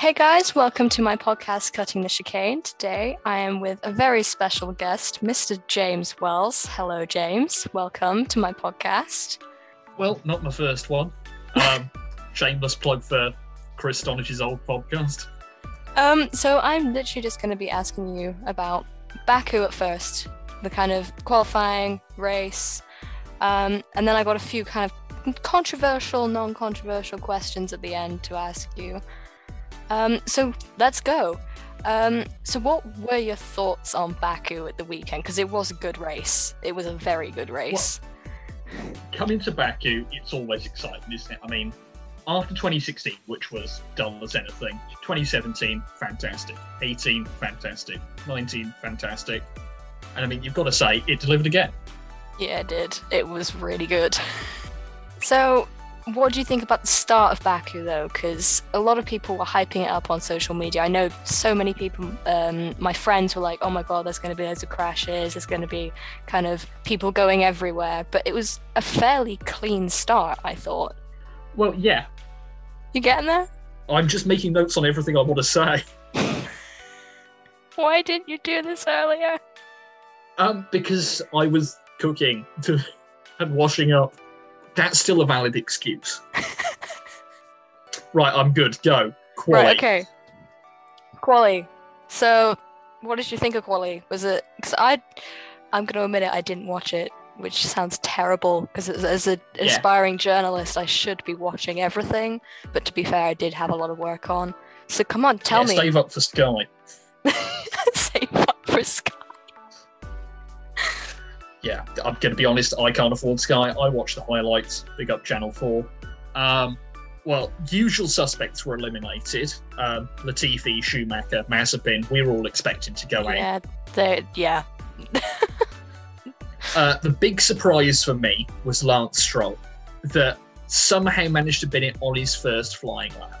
Hey guys, welcome to my podcast, Cutting the Chicane. Today I am with a very special guest, Mr. James Wells. Hello, James. Welcome to my podcast. Well, not my first one. Um, shameless plug for Chris Stonage's old podcast. Um, so I'm literally just going to be asking you about Baku at first, the kind of qualifying race, um, and then I got a few kind of controversial, non-controversial questions at the end to ask you. Um, so let's go. Um, so what were your thoughts on Baku at the weekend? Because it was a good race. It was a very good race. Coming to Baku, it's always exciting, isn't it? I mean, after 2016, which was dull as anything, 2017, fantastic. 18, fantastic. 19, fantastic. And I mean, you've got to say, it delivered again. Yeah, it did. It was really good. So, what do you think about the start of Baku though? Because a lot of people were hyping it up on social media. I know so many people, um, my friends were like, oh my god, there's going to be loads of crashes, there's going to be kind of people going everywhere. But it was a fairly clean start, I thought. Well, yeah. You getting there? I'm just making notes on everything I want to say. Why didn't you do this earlier? Um, because I was cooking and washing up. That's still a valid excuse. right, I'm good. Go. Quali. Right, okay. Quali. So, what did you think of Quali? Was it? Because I, I'm going to admit it, I didn't watch it, which sounds terrible. Because as an Yeah. aspiring journalist, I should be watching everything. But to be fair, I did have a lot of work on. So come on, tell Yeah, me. Save up for Sky. Save up for Sky. Yeah, I'm going to be honest, I can't afford Sky. I watch the highlights, big up Channel 4. Um, well, usual suspects were eliminated. Um, Latifi, Schumacher, Mazepin, we were all expecting to go out. Yeah, yeah. Uh, the big surprise for me was Lance Stroll, that somehow managed to bin it on his first flying lap.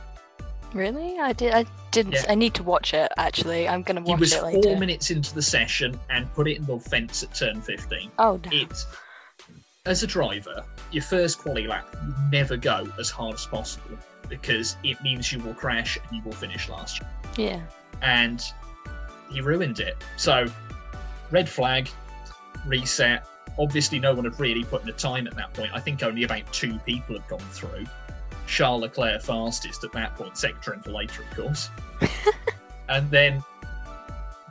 Really? I did. I didn't. Yeah. I need to watch it. Actually, I'm gonna watch it. He was it four later. minutes into the session and put it in the fence at turn 15. Oh no. it as a driver, your first quali lap, you never go as hard as possible because it means you will crash and you will finish last. Yeah. And he ruined it. So, red flag, reset. Obviously, no one had really put in a time at that point. I think only about two people had gone through. Charles Leclerc fastest at that point, sector into later, of course. and then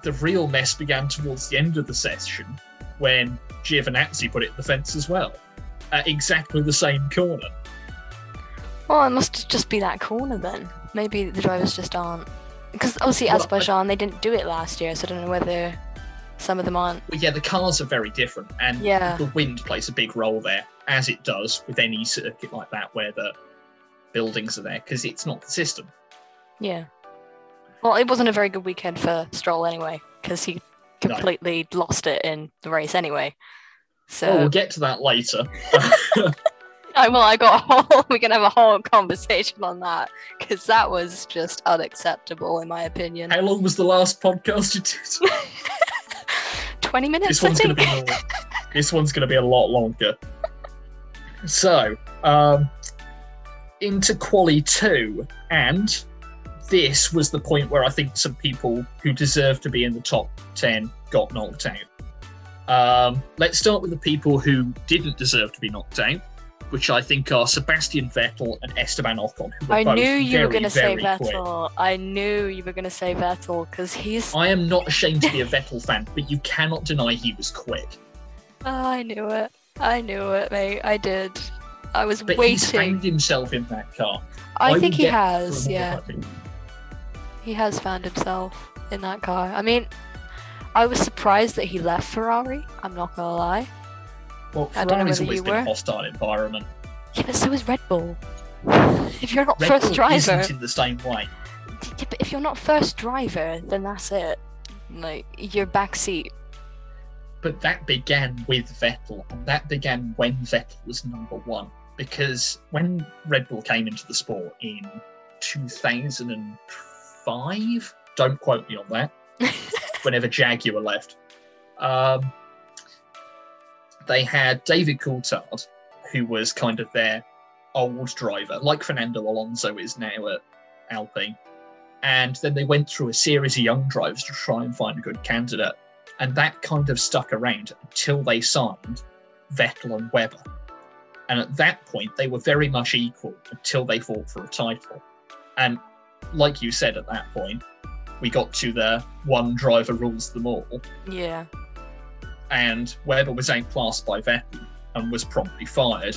the real mess began towards the end of the session when Giovinazzi put it in the fence as well, at exactly the same corner. Well, it must just be that corner then. Maybe the drivers just aren't. Because obviously, Well, I- Azerbaijan, they didn't do it last year, so I don't know whether some of them aren't. Well, yeah, the cars are very different, and Yeah. the wind plays a big role there, as it does with any circuit like that where the buildings are there, because it's not the system. Yeah. Well, it wasn't a very good weekend for Stroll anyway, because he No. completely lost it in the race anyway. So, Oh, we'll get to that later. I, well, I got a whole. We can have a whole conversation on that because that was just unacceptable in my opinion. How long was the last podcast you did? Twenty minutes, this one's going to be this one's going to be a lot longer. So, um, into quali two, and this was the point where I think some people who deserve to be in the top ten got knocked out. Um, let's start with the people who didn't deserve to be knocked out, which I think are Sebastian Vettel and Esteban Ocon. Who were I both knew you were going to say. Vettel. I knew you were going to say Vettel because he's. I am not ashamed to be a Vettel fan, but you cannot deny he was quick. Oh, I knew it. I knew it, mate. I did. I was But he's waiting. found himself in that car. I, will think he has. Yeah, I he has found himself in that car. I mean, I was surprised that he left Ferrari. I'm not gonna lie. Well, I don't know Ferrari's whether always you been were. a hostile environment. Yeah, but so is Red Bull. If you're not Red first Bull driver, isn't in the same way. Yeah, but if you're not first driver, then that's it. Like your back seat. But that began with Vettel, and that began when Vettel was number one. Because when Red Bull came into the sport in 2005, don't quote me on that, whenever Jaguar left, um, they had David Coulthard, who was kind of their old driver, like Fernando Alonso is now at Alpine. And then they went through a series of young drivers to try and find a good candidate. And that kind of stuck around until they signed Vettel and Webber. And at that point, they were very much equal until they fought for a title. And like you said at that point, we got to the one driver rules them all. Yeah. And Webber was outclassed by Vettel and was promptly fired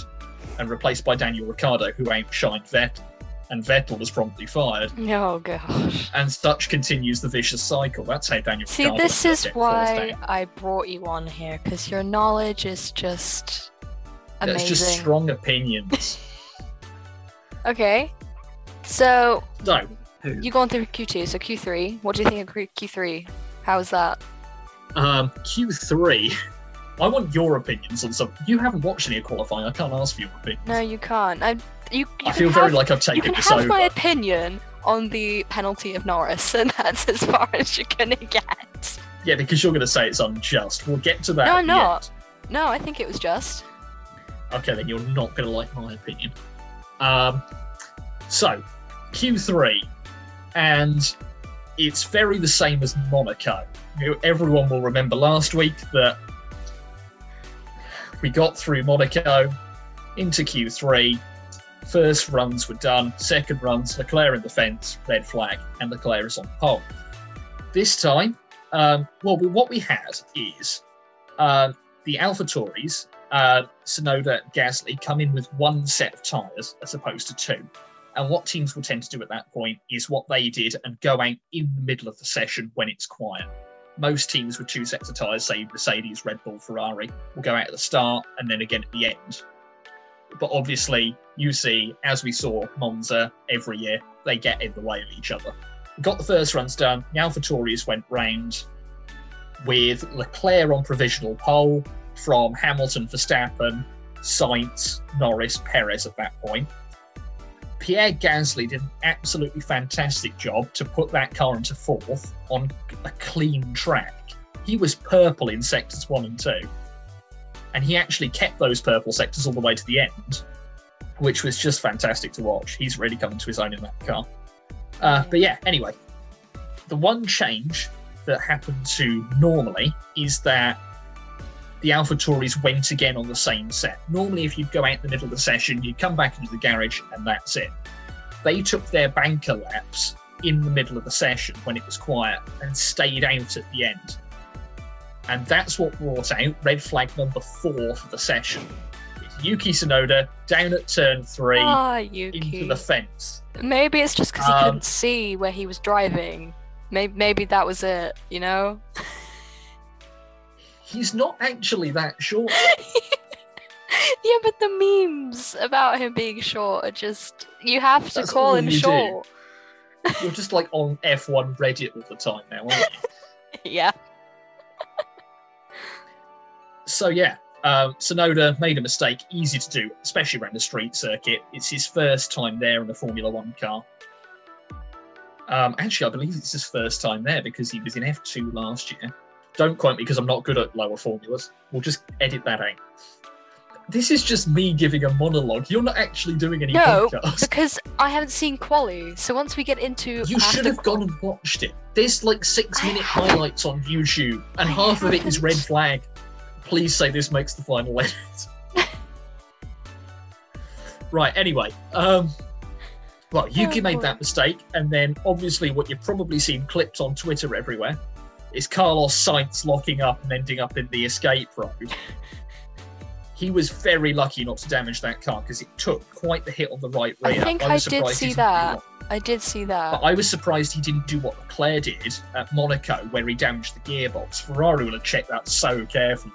and replaced by Daniel Ricciardo, who outshined Vettel. And Vettel was promptly fired. Oh gosh. And such continues the vicious cycle. That's how Daniel See, Ricciardo this is why. I brought you on here because your knowledge is just amazing. That's just strong opinions. Okay. So so, you going through Q2, so Q3. What do you think of Q- Q3? How's that? um, Q3. I want your opinions on some. You haven't watched any of qualifying. I can't ask for your opinion. No, you can't. I you. you I can feel very have- like I've you taken can this have over. my opinion on the penalty of Norris, and that's as far as you're gonna get. Yeah, because you're going to say it's unjust. We'll get to that. No, I'm the not. No, I think it was just. Okay, then you're not going to like my opinion. Um, so Q3, and it's very the same as Monaco. Everyone will remember last week that we got through Monaco into Q3. First runs were done. Second runs, Leclerc in the fence, red flag, and Leclerc is on pole. This time, um, well, what we had is uh, the AlphaTauris, uh, Tsunoda, Gasly come in with one set of tyres as opposed to two. And what teams will tend to do at that point is what they did and go out in the middle of the session when it's quiet. Most teams with two sets of tyres, say Mercedes, Red Bull, Ferrari, will go out at the start and then again at the end. But obviously, you see, as we saw Monza every year, they get in the way of each other. Got the first runs done. AlphaTauris went round with Leclerc on provisional pole from Hamilton, Verstappen, Sainz, Norris, Perez at that point. Pierre Gasly did an absolutely fantastic job to put that car into fourth on a clean track. He was purple in sectors one and two, and he actually kept those purple sectors all the way to the end, which was just fantastic to watch. He's really coming to his own in that car. Uh, but yeah, anyway, the one change that happened to normally is that the AlphaTauris went again on the same set. Normally, if you'd go out in the middle of the session, you'd come back into the garage and that's it. They took their banker laps in the middle of the session when it was quiet and stayed out at the end. And that's what brought out red flag number four for the session. It's Yuki Tsunoda down at turn three Ah, into the fence. Maybe it's just because he Um, couldn't see where he was driving. Maybe maybe that was it. You know. He's not actually that short. yeah, but the memes about him being short are just you have to That's call him you do. short. You're just like on F1 Reddit all the time now, aren't you? yeah. so yeah, um, Tsunoda made a mistake, easy to do, especially around the street circuit. It's his first time there in a Formula One car. Um, actually, I believe it's his first time there because he was in F2 last year. Don't quote me because I'm not good at lower formulas. We'll just edit that out. This is just me giving a monologue. You're not actually doing any No, podcast. Because I haven't seen Quali, so once we get into You should have Quali- gone and watched it. There's like six minute highlights on YouTube, and I half of it is red flag. Please say this makes the final edit. right, anyway. Um well, Yuki Oh, made boy. that mistake, and then obviously what you've probably seen clipped on Twitter everywhere is Carlos Sainz locking up and ending up in the escape road. he was very lucky not to damage that car because it took quite the hit on the right I think was I did see he didn't do that. I did see that. but I was surprised he didn't do what Leclerc did at Monaco, where he damaged the gearbox. Ferrari will have checked that so carefully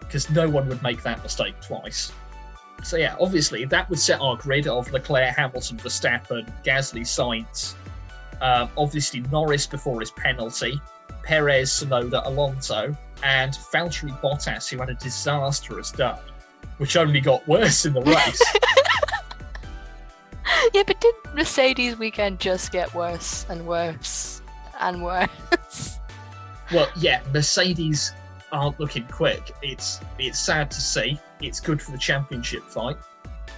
because no one would make that mistake twice. So yeah, obviously that would set our grid of Leclerc, Hamilton, Verstappen, Gasly, Sainz. Um, obviously Norris before his penalty, Perez, Tsunoda, Alonso, and Valtteri Bottas, who had a disastrous day, which only got worse in the race. yeah, but did Mercedes weekend just get worse and worse and worse? Well, yeah, Mercedes aren't looking quick. It's it's sad to see. It's good for the championship fight,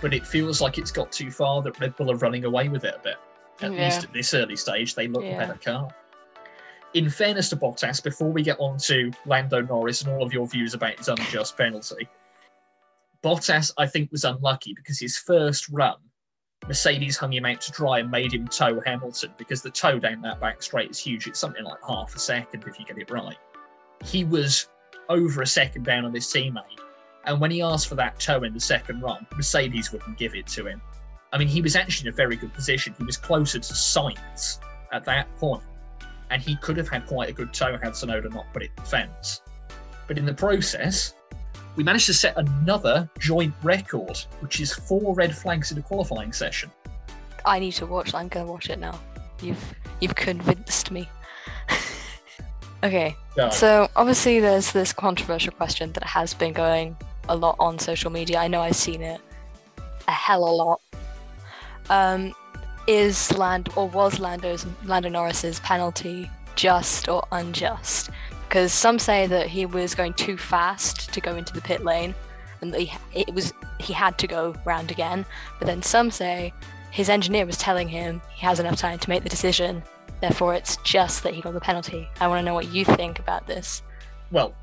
but it feels like it's got too far that Red Bull are running away with it a bit. At Yeah. least at this early stage, they look Yeah. better car. In fairness to Bottas, before we get on to Lando Norris and all of your views about his unjust penalty, Bottas, I think, was unlucky because his first run, Mercedes hung him out to dry and made him tow Hamilton because the tow down that back straight is huge. It's something like half a second if you get it right. He was over a second down on his teammate. And when he asked for that tow in the second run, Mercedes wouldn't give it to him. I mean, he was actually in a very good position. He was closer to Sainz at that point, and he could have had quite a good tow had Tsunoda not put it in the fence. But in the process, we managed to set another joint record, which is four red flags in a qualifying session. I need to watch. I'm gonna watch it now. You've you've convinced me. okay, so obviously there's this controversial question that has been going a lot on social media. I know I've seen it a hell of a lot. Um, is Land or was Lando's Lando Norris's penalty just or unjust? Because some say that he was going too fast to go into the pit lane, and he, it was he had to go round again. But then some say his engineer was telling him he has enough time to make the decision, therefore it's just that he got the penalty. I want to know what you think about this. Well,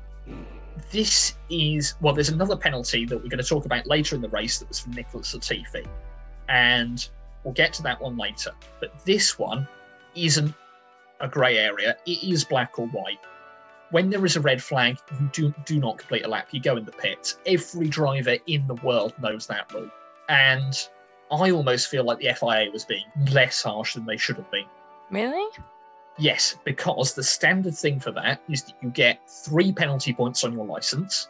this is well. There's another penalty that we're going to talk about later in the race that was from Nicholas Latifi, and we'll get to that one later. But this one isn't a grey area. It is black or white. When there is a red flag, you do do not complete a lap. You go in the pits. Every driver in the world knows that rule, and I almost feel like the FIA was being less harsh than they should have been. Really? Yes, because the standard thing for that is that you get three penalty points on your license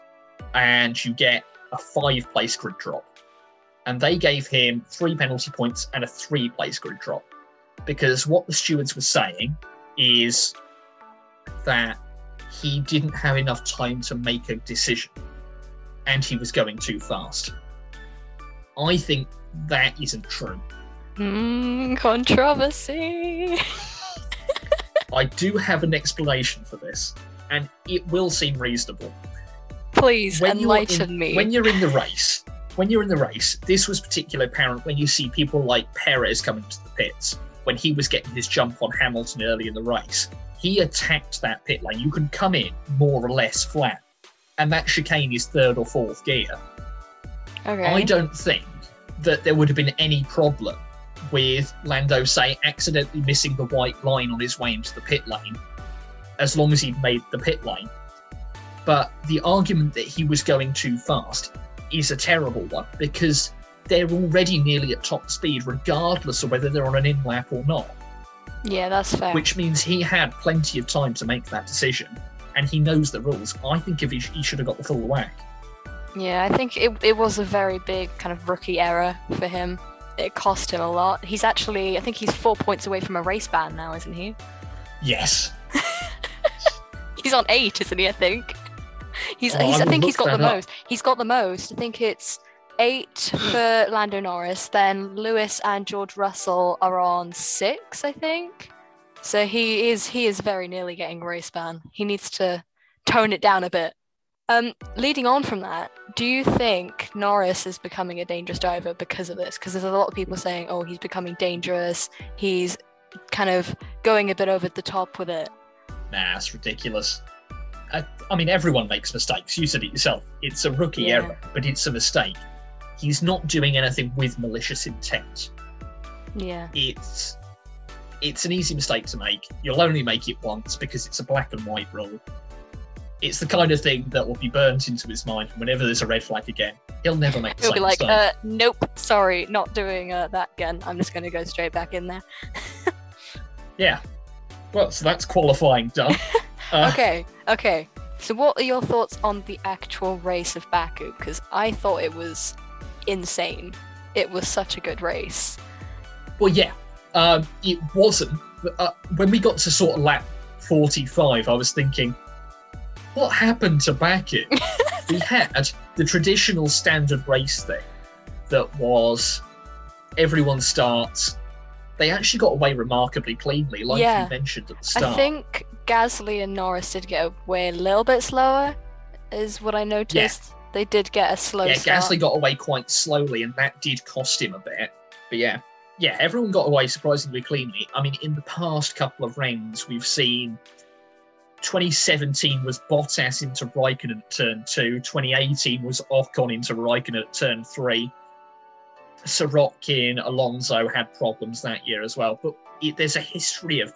and you get a five place grid drop. And they gave him three penalty points and a three place grid drop. Because what the stewards were saying is that he didn't have enough time to make a decision and he was going too fast. I think that isn't true. Hmm, controversy. I do have an explanation for this, and it will seem reasonable. Please When enlighten in- me. When you're in the race, when you're in the race, this was particularly apparent when you see people like Perez coming to the pits. When he was getting his jump on Hamilton early in the race, he attacked that pit lane. You can come in more or less flat, and that chicane is third or fourth gear. okay. I don't think that there would have been any problem with Lando, say, accidentally missing the white line on his way into the pit lane, as long as he'd made the pit lane. But the argument that he was going too fast is a terrible one because they're already nearly at top speed, regardless of whether they're on an in lap or not, yeah, that's fair. which means he had plenty of time to make that decision. And he knows the rules. I think if he, he should have got the full whack. Yeah, I think it, it was a very big kind of rookie error for him. It cost him a lot. He's actually, I think he's four points away from a race ban now, isn't he? Yes. He's on eight, isn't he? I think. He's, Oh, he's I I think he's got the up. most. He's got the most. I think it's eight for Lando Norris. Then Lewis and George Russell are on six, I think. So he is he is very nearly getting a race ban. He needs to tone it down a bit. Um, leading on from that, do you think Norris is becoming a dangerous driver because of this? Because there's a lot of people saying, "Oh, he's becoming dangerous. He's kind of going a bit over the top with it." Nah, it's ridiculous. I, I mean, everyone makes mistakes. You said it yourself. It's a rookie Yeah. error, but it's a mistake. He's not doing anything with malicious intent. Yeah. It's it's an easy mistake to make. You'll only make it once because it's a black and white rule. It's the kind of thing that will be burnt into his mind. Whenever there's a red flag again, he'll never make the He'll be like, mistake. uh, nope, sorry, not doing uh, that again. I'm just going to go straight back in there. yeah. Well, so that's qualifying done. Uh, Okay, okay. So, what are your thoughts on the actual race of Baku? Because I thought it was insane. It was such a good race. Well, yeah, um, it wasn't. Uh, when we got to sort of lap 45, I was thinking, what happened to Baku? we had the traditional standard race thing that was everyone starts. They actually got away remarkably cleanly, like Yeah. you mentioned at the start. I think Gasly and Norris did get away a little bit slower, is what I noticed. They did get a slow yeah, start. Gasly got away quite slowly, and that did cost him a bit. But yeah, yeah, everyone got away surprisingly cleanly. I mean, in the past couple of rounds, we've seen 2017 was Bottas into Raikkonen at turn two, 2018 was Ocon into Raikkonen at turn three. Sirotkin, Alonso had problems that year as well. But it, there's a history of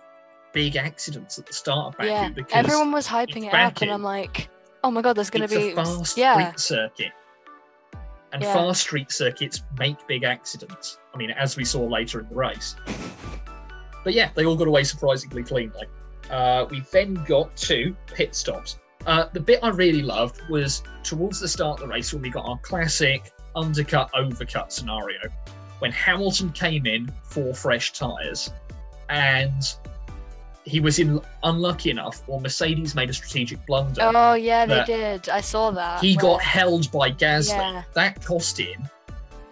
big accidents at the start of Baku yeah, because everyone was hyping it up, and I'm like, oh my god, there's gonna be a fast yeah, street circuit. And Yeah. fast street circuits make big accidents. I mean, as we saw later in the race. But yeah, they all got away surprisingly cleanly. Uh, we then got to pit stops. Uh, the bit I really loved was towards the start of the race when we got our classic undercut overcut scenario when Hamilton came in for fresh tyres and he was in unlucky enough, or Mercedes made a strategic blunder. Oh yeah, they did. I saw that. he where- got held by Gasly. Yeah. That cost him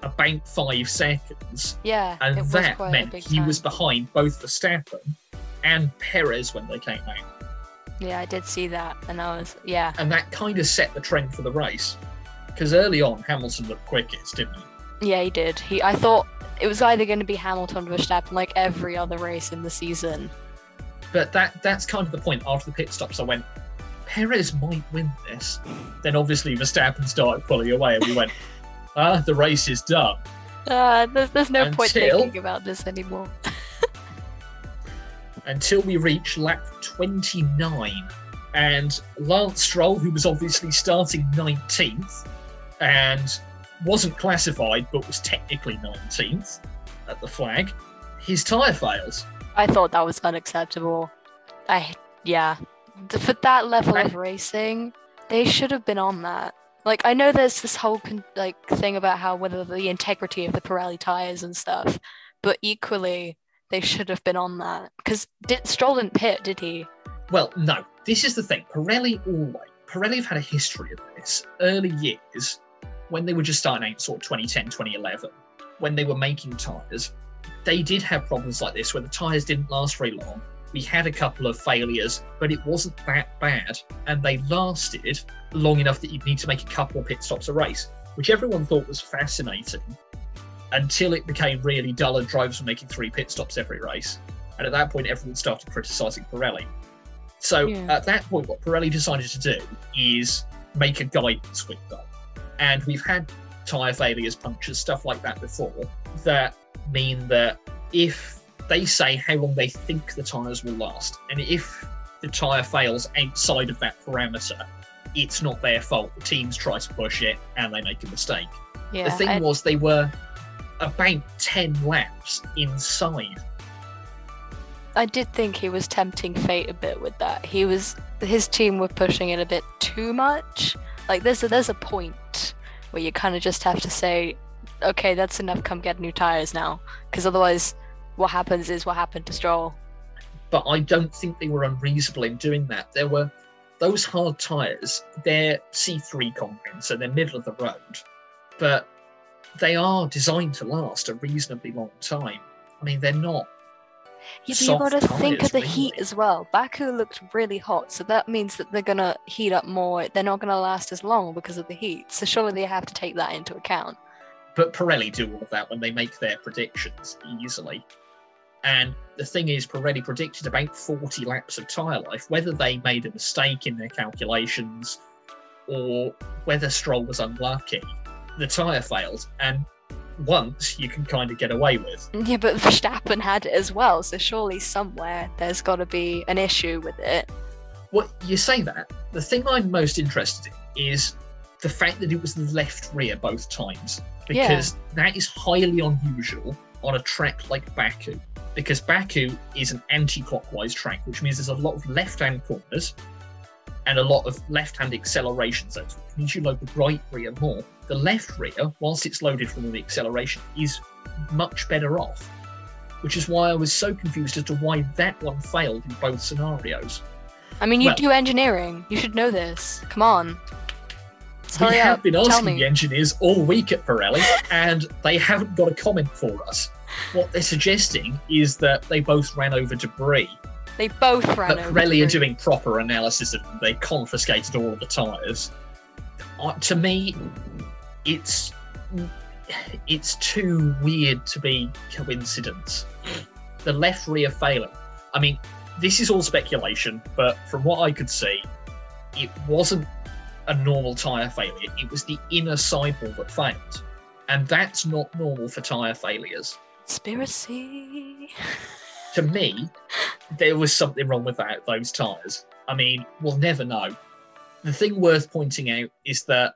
about five seconds, yeah, and it was that meant he was behind both Verstappen and Perez when they came out. Yeah, I did see that, and I was yeah. And that kind of set the trend for the race. Because early on, Hamilton looked quickest, didn't he? Yeah, he did. He, I thought it was either going to be Hamilton or Verstappen, like every other race in the season. But that that's kind of the point. After the pit stops, I went, Perez might win this. Then obviously Verstappen started pulling away, and we went, ah, the race is done. Uh, there's, there's no point Until- thinking about this anymore. until we reach lap 29. And Lance Stroll, who was obviously starting 19th and wasn't classified but was technically 19th at the flag, his tyre fails. I thought that was unacceptable. I yeah, for that level of racing, they should have been on that. Like I know there's this whole con- like thing about how whether the integrity of the Pirelli tires and stuff, but equally they should have been on that because did Stroll didn't pit, did he? Well, no, this is the thing. Pirelli always, Pirelli have had a history of this. Early years, when they were just starting out, sort of 2010, 2011, when they were making tyres, they did have problems like this where the tyres didn't last very long. We had a couple of failures, but it wasn't that bad. And they lasted long enough that you'd need to make a couple of pit stops a race, which everyone thought was fascinating until it became really dull and drivers were making three pit stops every race. And at that point, everyone started criticising Pirelli. So Yeah. at that point, what Pirelli decided to do is make a guidance window. And we've had tyre failures, punctures, stuff like that before that mean that if they say how long they think the tyres will last, and if the tyre fails outside of that parameter, it's not their fault. The teams try to push it and they make a mistake. Yeah. the thing I- was, they were about 10 laps inside. I did think he was tempting fate a bit with that. He was his team were pushing it a bit too much. Like there's a, there's a point where you kind of just have to say, okay, that's enough. Come get new tires now, because otherwise, what happens is what happened to Stroll. but I don't think they were unreasonable in doing that. There were those hard tyres, they're C3 compounds, so they're middle of the road, but they are designed to last a reasonably long time. I mean, they're not. Yeah, but you got to think of the heat as well. Baku looked really hot, so that means that they're gonna heat up more. They're not gonna last as long because of the heat. So surely they have to take that into account. But Pirelli do all of that when they make their predictions easily. And the thing is, Pirelli predicted about 40 laps of tyre life. Whether they made a mistake in their calculations or whether Stroll was unlucky, the tyre failed. And once you can kind of get away with. Yeah, but Verstappen had it as well, so surely somewhere there's got to be an issue with it. Well, you say that. The thing I'm most interested in is the fact that it was the left rear both times. Yeah. Because that is highly unusual on a track like Baku. Because Baku is an anti clockwise track, which means there's a lot of left hand corners and a lot of left hand acceleration zones, which means you load the right rear more. The left rear, whilst it's loaded from all the acceleration, is much better off. Which is why I was so confused as to why that one failed in both scenarios. I mean, you Well- do engineering. You should know this. Come on. we Hurry have up. been asking the engineers all week at Pirelli, and they haven't got a comment for us. What they're suggesting is that they both ran over debris. They both ran That over. Pirelli are doing proper analysis of them. They confiscated all of the tyres. Uh, to me, it's it's too weird to be coincidence. The left rear failing. I mean, this is all speculation, but from what I could see, it wasn't a normal tyre failure. It was the inner sidewall that failed. And that's not normal for tyre failures. Conspiracy. To me, there was something wrong with that, those tyres. I mean, we'll never know. The thing worth pointing out is that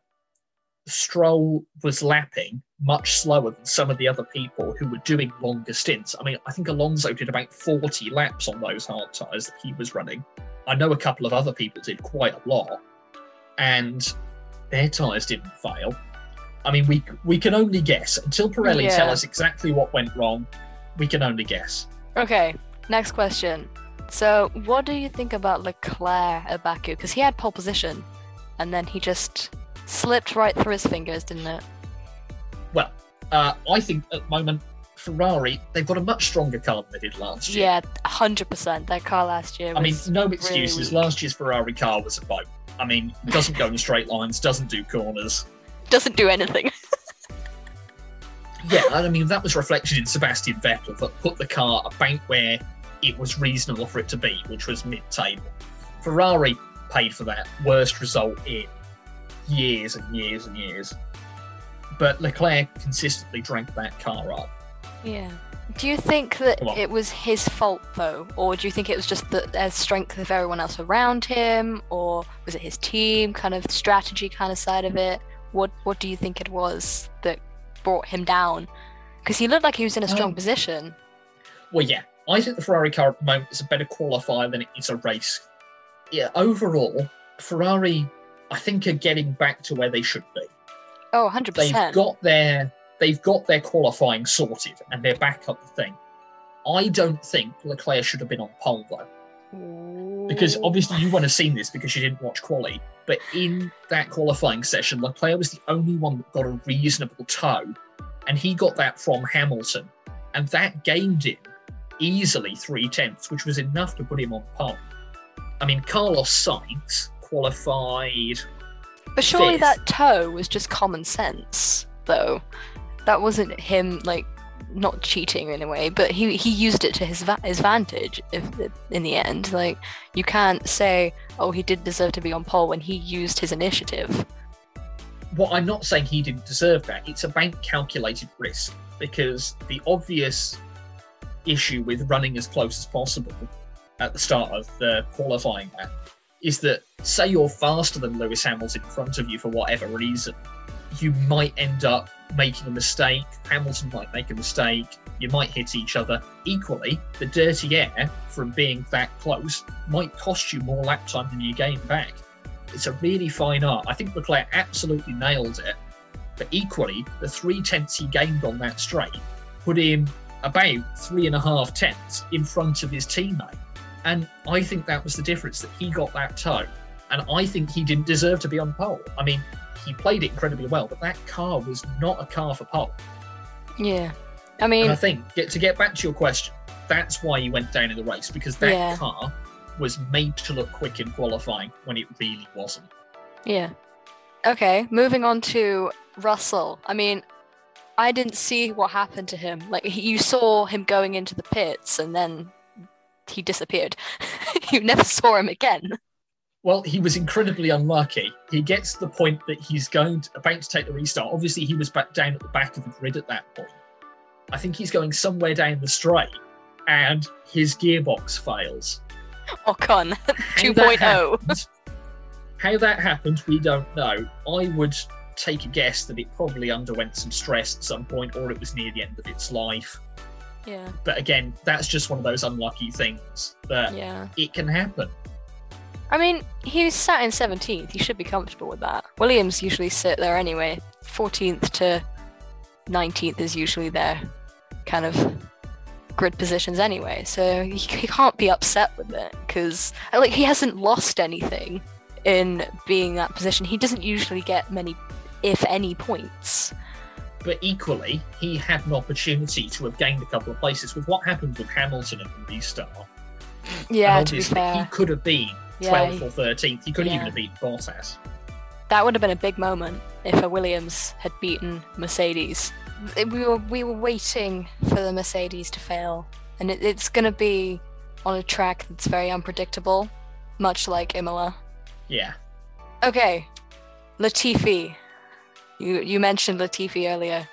Stroll was lapping much slower than some of the other people who were doing longer stints. I mean, I think Alonso did about 40 laps on those hard tyres that he was running. I know a couple of other people did quite a lot, and their tyres didn't fail. I mean, we we can only guess until Pirelli Yeah. tell us exactly what went wrong. We can only guess. Okay, next question. So, what do you think about Leclerc at Baku? Because he had pole position, and then he just slipped right through his fingers, didn't it? Well, uh, I think at the moment Ferrari they've got a much stronger car than they did last year. Yeah, hundred percent. Their car last year. I mean, no excuses. weak. Last year's Ferrari car was a boat. I mean, it doesn't go in straight lines, doesn't do corners. doesn't do anything. Yeah, I mean that was reflected in Sebastian Vettel that put the car about where it was reasonable for it to be, which was mid-table. Ferrari paid for that worst result in years and years and years. But Leclerc consistently drank that car up. yeah. Do you think that it was his fault though, or do you think it was just the uh, strength of everyone else around him, or was it his team, kind of strategy, kind of side of it? What What do you think it was that brought him down? Because he looked like he was in a strong Um, position. Well, yeah, I think the Ferrari car at the moment is a better qualifier than it is a race. Yeah, overall, Ferrari, I think, are getting back to where they should be. Oh, 100 they've got their they've got their qualifying sorted and they're back up the thing. I don't think Leclerc should have been on pole though, because obviously you wouldn't have seen this because you didn't watch quali. But in that qualifying session, Leclerc was the only one that got a reasonable tow, and he got that from Hamilton, and that gained him easily three tenths, which was enough to put him on pole. I mean, Carlos Sainz qualified But surely fifth. that tow was just common sense, though. That wasn't him like not cheating in a way, but he he used it to his va- his advantage. If in the end, like you can't say, oh, he did deserve to be on pole when he used his initiative. what I'm not saying he didn't deserve that. It's about calculated risk because the obvious issue with running as close as possible at the start of the qualifying is that say you're faster than Lewis Hamilton in front of you for whatever reason, you might end up making a mistake. Hamilton might make a mistake. You might hit each other. Equally, the dirty air from being that close might cost you more lap time than you gain back. It's a really fine art. I think Leclerc absolutely nailed it. But equally, the three tenths he gained on that straight put him about three and a half tenths in front of his teammate. And I think that was the difference that he got that tow. And I think he didn't deserve to be on pole. I mean, he played it incredibly well, but that car was not a car for pole. Yeah, I And mean, I think get, to get back to your question, that's why he went down in the race because that Yeah. car was made to look quick in qualifying when it really wasn't. yeah. Okay, moving on to Russell. I mean, I didn't see what happened to him. Like he- you saw him going into the pits, and then he disappeared. you never saw him again. Well, he was incredibly unlucky. He gets to the point that he's going to, about to take the restart. Obviously, he was back down at the back of the grid at that point. I think he's going somewhere down the straight, and his gearbox fails. Oh, Ocon How that 2.0. happened- How that happened, we don't know. I would take a guess that it probably underwent some stress at some point, or it was near the end of its life. Yeah, But again, that's just one of those unlucky things that yeah. it can happen. I mean, he was sat in 17th. He should be comfortable with that. Williams usually sit there anyway. 14th to 19th is usually their kind of grid positions anyway. So he, he can't be upset with it because like he hasn't lost anything in being that position. He doesn't usually get many, if any, points. But equally, he had an opportunity to have gained a couple of places with what happened with Hamilton at the restart. Yeah, and to be obviously, he could have been Yeah, 12th he- or 13th. He could yeah. even have beaten Bottas. That would have been a big moment if a Williams had beaten Mercedes. We were we were waiting for the Mercedes to fail, and it, it's going to be on a track that's very unpredictable, much like Imola. Yeah. Okay, Latifi. You you mentioned Latifi earlier.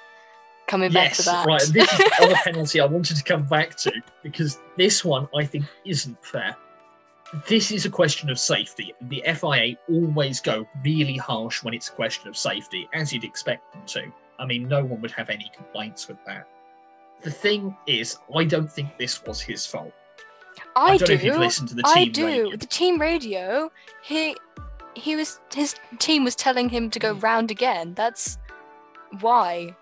Coming back to Yes, that. right. This is the other penalty I wanted to come back to because this one I think isn't fair. This is a question of safety. The FIA always go really harsh when it's a question of safety, as you'd expect them to. I mean, no one would have any complaints with that. The thing is, I don't think this was his fault. I, don't do. know if you've listened to the team I do. radio. The team radio. He he was his team was telling him to go mm. round again. That's why.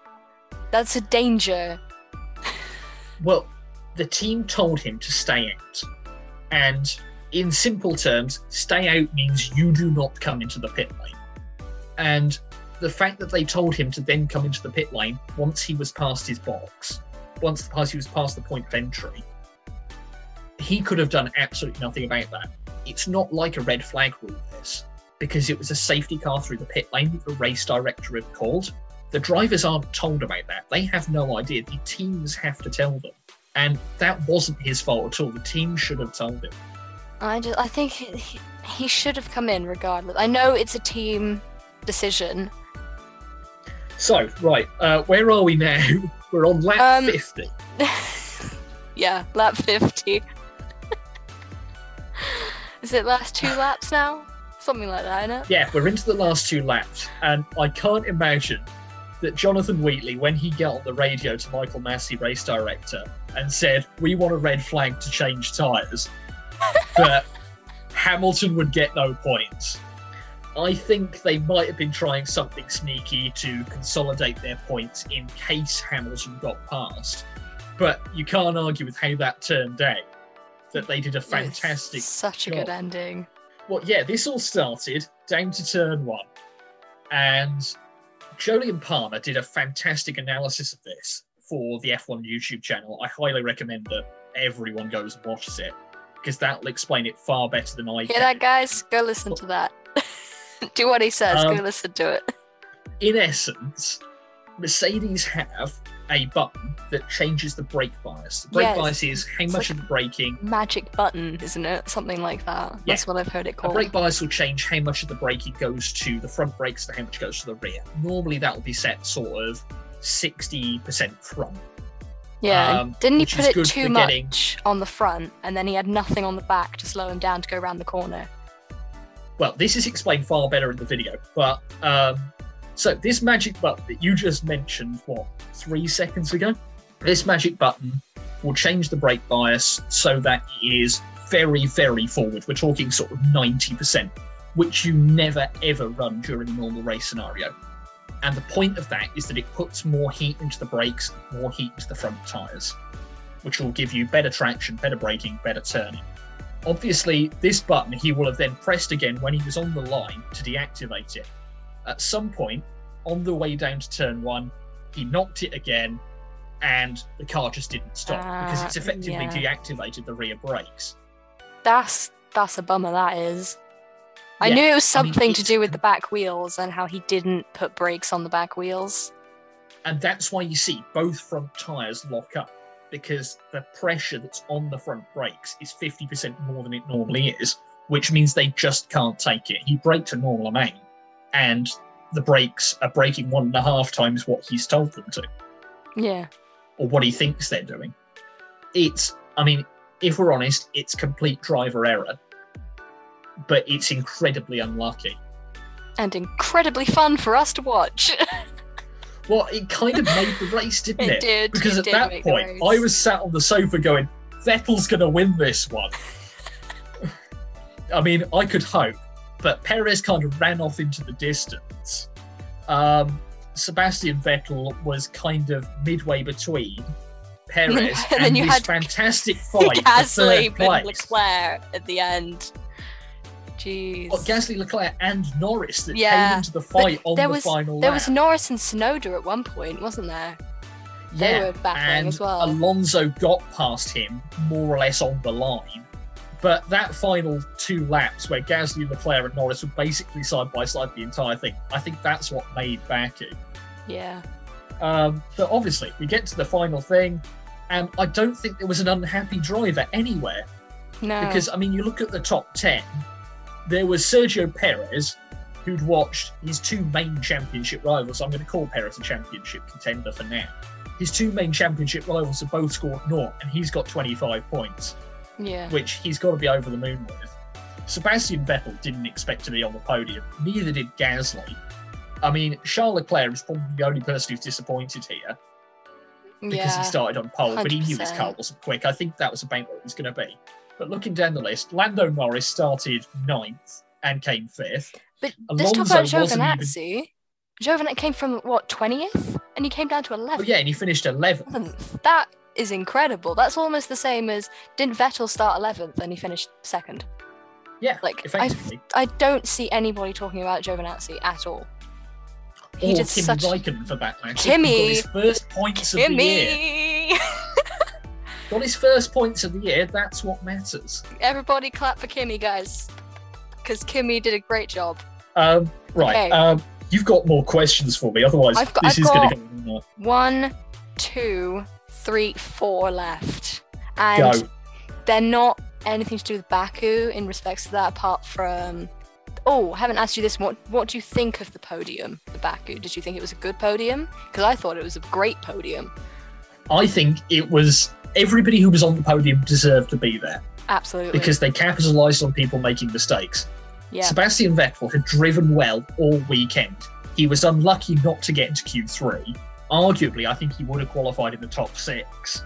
That's a danger. Well, the team told him to stay out. And in simple terms, stay out means you do not come into the pit lane. And the fact that they told him to then come into the pit lane once he was past his box, once once he was past the point of entry, he could have done absolutely nothing about that. It's not like a red flag rule, this, because it was a safety car through the pit lane that the race director had called. The drivers aren't told about that. They have no idea. The teams have to tell them. And that wasn't his fault at all. The team should have told him. I just I think he, he- should have come in regardless. I know it's a team decision. So, right, uh, where are we now? We're on lap Um, 50. yeah, lap 50. Is it last two laps now? Something like that, isn't it? Yeah, we're into the last two laps. And I can't imagine that Jonathan Wheatley, when he got on the radio to Michael Masi, race director, and said, We want a red flag to change tyres, that Hamilton would get no points. I think they might have been trying something sneaky to consolidate their points in case Hamilton got past. But you can't argue with how that turned out. That they did a fantastic Such a job. good ending. Well, yeah, this all started down to turn one, and Jolyon Palmer did a fantastic analysis of this for the F1 YouTube channel. I highly recommend that everyone goes and watches it because that'll explain it far better than I Hear can. that, guys? Go listen to that. Do what he says. Um, Go listen to it. In essence, Mercedes have a button that changes the brake bias. The brake Yes. bias is how It's much like- of the braking Magic button, isn't it? Something like that. That's what I've heard it called. brake bias will change how much of the braking goes to the front brakes and how much goes to the rear. Normally, that will be set sort of 60% front. Yeah. um, Didn't he put it too getting- much on the front and then he had nothing on the back to slow him down to go around the corner? Well, this is explained far better in the video, but um, so this magic button that you just mentioned, what, three seconds ago? This magic button will change the brake bias so that it is very, very forward. We're talking sort of 90%, which you never ever run during a normal race scenario. And the point of that is that it puts more heat into the brakes, more heat into the front tyres, which will give you better traction, better braking, better turning. Obviously, this button he will have then pressed again when he was on the line to deactivate it. At some point, on the way down to turn one, he knocked it again, and the car just didn't stop because it's Ah, effectively yeah. deactivated the rear brakes. That's that's a bummer. That is. I Yeah, knew it was I mean, something to do with the back wheels and how he didn't put brakes on the back wheels. And that's why you see both front tyres lock up because the pressure that's on the front brakes is 50% more than it normally is, which means they just can't take it. He braked a normal amount, and the brakes are braking one and a half times what he's told them to, Yeah. or what he thinks they're doing. It's, I mean, if we're honest, it's complete driver error, but it's incredibly unlucky. And incredibly fun for us to watch. Well, it kind of made the race, didn't It it? did, Because it at did that point. I was sat on the sofa going, Vettel's going to win this one. I mean, I could hope, but Perez kind of ran off into the distance. Um, Sebastian Vettel was kind of midway between Perez then- and, and then you this had fantastic fight for Gasly third and. Leclerc at the end. Jeez. Well, Gasly, Leclerc, and Norris that Yeah, came into the fight on there the was- final there lap. was Norris and Tsunoda at one point, wasn't there? they yeah, were and as well. Alonso got past him more or less on the line, But that final two laps where Gasly, and Leclerc, and Norris were basically side by side the entire thing, I think that's what made Baku. Yeah. Um, but obviously, we get to the final thing, and I don't think there was an unhappy driver anywhere. No. Because, I mean, you look at the top 10, there was Sergio Perez, who'd watched his two main championship rivals. I'm going to call Perez a championship contender for now. His two main championship rivals have both scored naught, and he's got 25 points, yeah. which he's got to be over the moon with. Sebastian Vettel didn't expect to be on the podium, neither did Gasly. I mean, Charles Leclerc is probably the only person who's disappointed here because yeah. he started on pole, but he knew his car wasn't quick. I think that was about what it was going to be. But looking down the list, Lando Norris started ninth and came fifth. But let's talk about Alonso wasn't even- Giovinazzi. Giovinazzi came from what twentieth, and he came down to eleventh. Oh yeah, and he finished 11th. That is incredible. That's almost the same as didn't Vettel start eleventh and he finished second. Yeah, Like I. I don't see anybody talking about Giovinazzi at all. He or did Kimi such Raikkonen for. Kimi. Got his first points of the year. Kimi. Got his first points of the year. That's what matters. Everybody clap for Kimi, guys, because Kimi did a great job. Um, right. Okay. Um, you've got more questions for me. Otherwise, got- this I've is going to go on. One, two, three, four left, and Go. they're not anything to do with Baku in respects to that, apart from. Oh, I haven't asked you this. What What do you think of the podium, the Baku? Did you think it was a good podium? Because I thought it was a great podium. I think it was everybody who was on the podium deserved to be there Absolutely. because they capitalised on people making mistakes. yeah, Sebastian Vettel had driven well all weekend. He was unlucky not to get into Q3. Arguably, I think he would have qualified in the top six.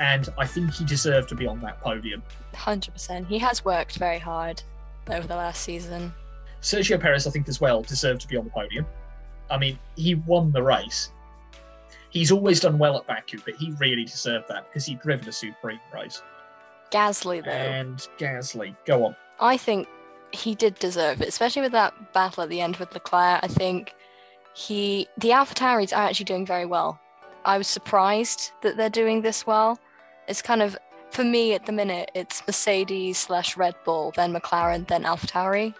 And I think he deserved to be on that podium. hundred percent. He has worked very hard over the last season. Sergio Perez, I think, as well, deserved to be on the podium. I mean, he won the race. He's always done well at Baku, but he really deserved that because he'd driven a supreme race. Gasly, though. And Gasly, go on. I think he did deserve it, especially with that battle at the end with Leclerc. I think he, the AlphaTauris are actually doing very well. I was surprised that they're doing this well. It's kind of, for me at the minute, it's Mercedes slash Red Bull, then McLaren, then AlphaTauri,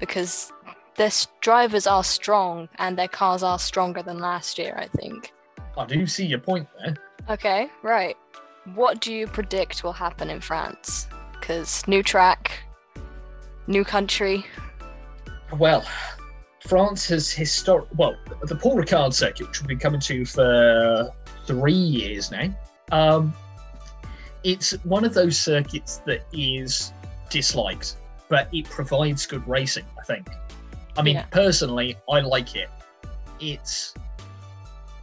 because their drivers are strong and their cars are stronger than last year. I think. I do see your point there. Okay, right. What do you predict will happen in France? Because new track, new country. Well, France has historic. Well, the Paul Ricard circuit, which we've been coming to for three years now. Um, it's one of those circuits that is disliked, but it provides good racing. I think. I mean, Yeah. personally, I like it. It's.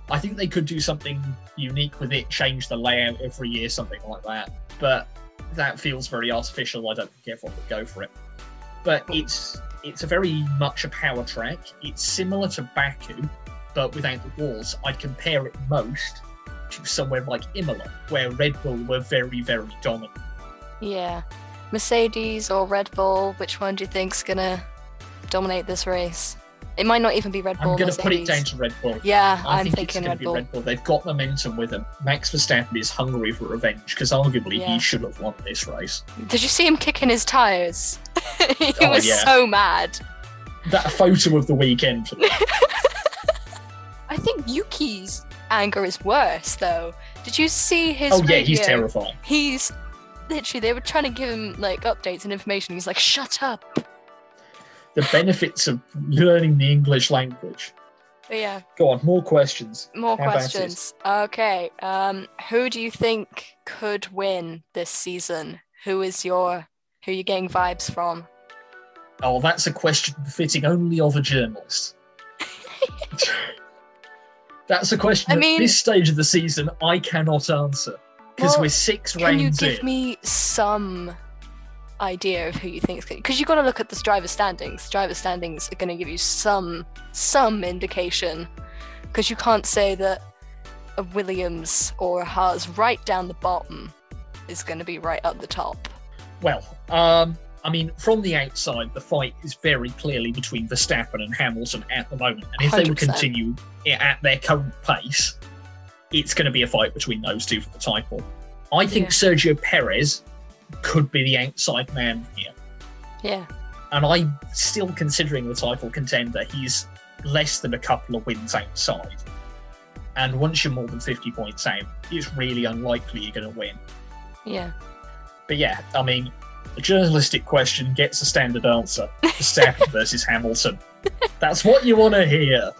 I think they could do something unique with it, change the layout every year, something like that. But that feels very artificial. I don't think everyone would go for it. But it's it's a very much a power track. It's similar to Baku, but without the walls. I'd compare it most to somewhere like Imola, where Red Bull were very, very dominant. Yeah. Mercedes or Red Bull, which one do you think's gonna dominate this race? It might not even be Red Bull. I'm going to put it down to Red Bull. Yeah, I I'm think it's thinking going to be. Red Bull. They've got momentum with them. Max Verstappen is hungry for revenge because arguably Yeah. he should have won this race. Did you see him kicking his tires? he Oh, was yeah. so mad. That photo of the weekend. I think Yuki's anger is worse though. Did you see his? oh yeah, he's terrifying. He's literally they were trying to give him like updates and information. He's like, "Shut up." The benefits of learning the English language. Yeah, Go on, more questions. more How about it? questions. Okay, um, who do you think could win this season? Who is your who are you getting vibes from? Oh, that's a question befitting only of a journalist. that's a question I at mean- this stage of the season I cannot answer because Well, we're six Can you give in. me some idea of who you think is going? Because you've got to look at the driver standings. Driver standings are going to give you some some indication. Because you can't say that a Williams or a Haas right down the bottom is going to be right up the top. Well, um, I mean, from the outside, the fight is very clearly between Verstappen and Hamilton at the moment. And if they would continue at their current pace, it's going to be a fight between those two for the title. I think Yeah. Sergio Perez could be the outside man here. Yeah. And I'm still considering the title contender. He's less than a couple of wins outside. And once you're more than 50 points out, it's really unlikely you're going to win. Yeah. But yeah, I mean, a journalistic question gets a standard answer. Verstappen versus Hamilton. That's what you want to hear.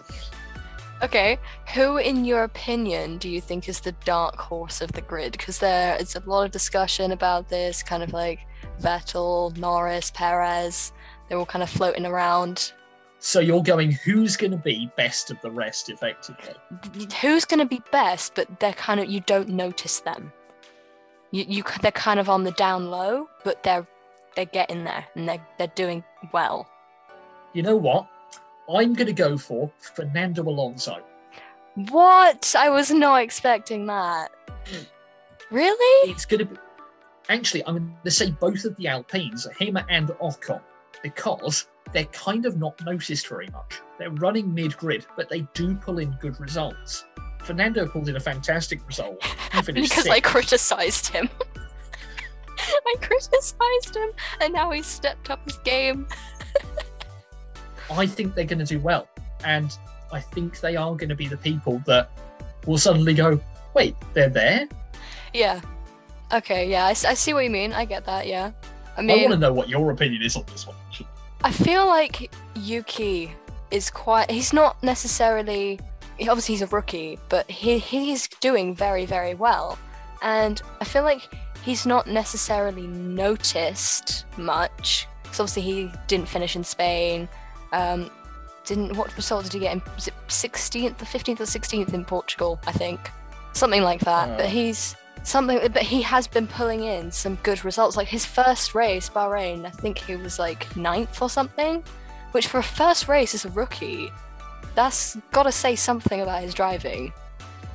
Okay, who, in your opinion, do you think is the dark horse of the grid? Because there is a lot of discussion about this, kind of like Vettel, Norris, Perez. They're all kind of floating around. So you're going, who's going to be best of the rest, effectively? Who's going to be best, but they're kind of you don't notice them. You, you they're kind of on the down low, but they're they're getting there and they're they're doing well. You know what? I'm going to go for Fernando Alonso. What? I was not expecting that. Really? It's going to be. Actually, I'm going to say both of the Alpines, him and Ocon, because they're kind of not noticed very much. They're running mid grid, but they do pull in good results. Fernando pulled in a fantastic result. Because I criticized him. I criticized him, and now he's stepped up his game. I think they're going to do well. And I think they are going to be the people that will suddenly go, wait, they're there? Yeah. Okay. Yeah. I see what you mean. I get that. Yeah. I mean, I want to know what your opinion is on this one. I feel like Yuki is quite. He's not necessarily. Obviously, he's a rookie, but he he's doing very very well, and I feel like he's not necessarily noticed much. Because obviously he didn't finish in Spain. Um, didn't what result did he get? In, was it 16th, the 15th or 16th in Portugal? I think something like that. Oh. But he's something. But he has been pulling in some good results. Like his first race, Bahrain, I think he was like ninth or something, which for a first race as a rookie, that's got to say something about his driving.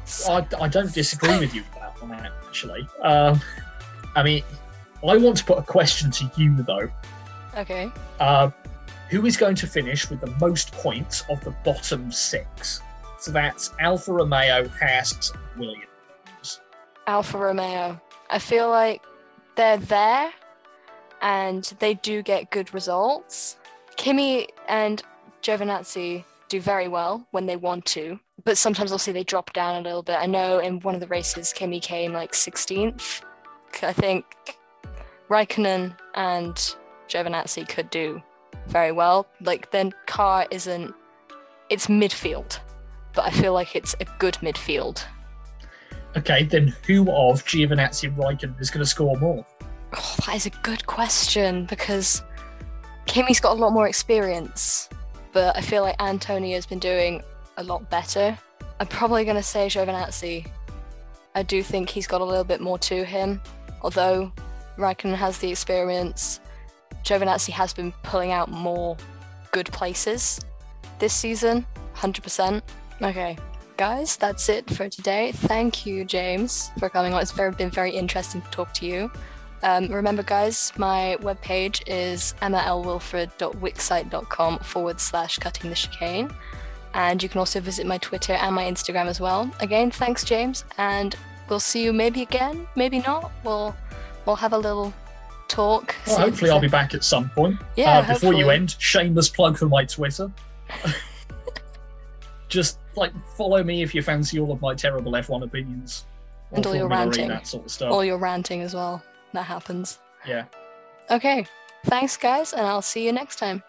So- I, I don't disagree with you about that actually. Um, I mean, I want to put a question to you, though. okay. Um, who is going to finish with the most points of the bottom six? So that's Alfa Romeo, Haas, Williams. Alfa Romeo. I feel like they're there and they do get good results. Kimi and Giovinazzi do very well when they want to, but sometimes obviously they drop down a little bit. I know in one of the races, Kimi came like 16th. I think Raikkonen and Giovinazzi could do very well. Like, then car isn't, it's midfield, but I feel like it's a good midfield. Okay, then who of Giovinazzi and Raikkonen is going to score more? Oh, that is a good question because Kimi's got a lot more experience, but I feel like Antonio's been doing a lot better. I'm probably going to say Giovinazzi. I do think he's got a little bit more to him, although Raikkonen has the experience. Giovinazzi has been pulling out more good places this season, 100%. Okay, guys, that's it for today. Thank you, James, for coming on. It's very, been very interesting to talk to you. Um, remember, guys, my webpage is emmalwilfred.wixsite.com forward slash cutting the chicane. And you can also visit my Twitter and my Instagram as well. Again, thanks, James, and we'll see you maybe again, maybe not. We'll we'll have a little talk. Well, hopefully, I'll be back at some point. Yeah, Uh, before you end, shameless plug for my Twitter. Just like follow me if you fancy all of my terrible F1 opinions. And all your ranting. that sort of stuff. all your ranting as well. That happens. Yeah. Okay. Thanks, guys, and I'll see you next time.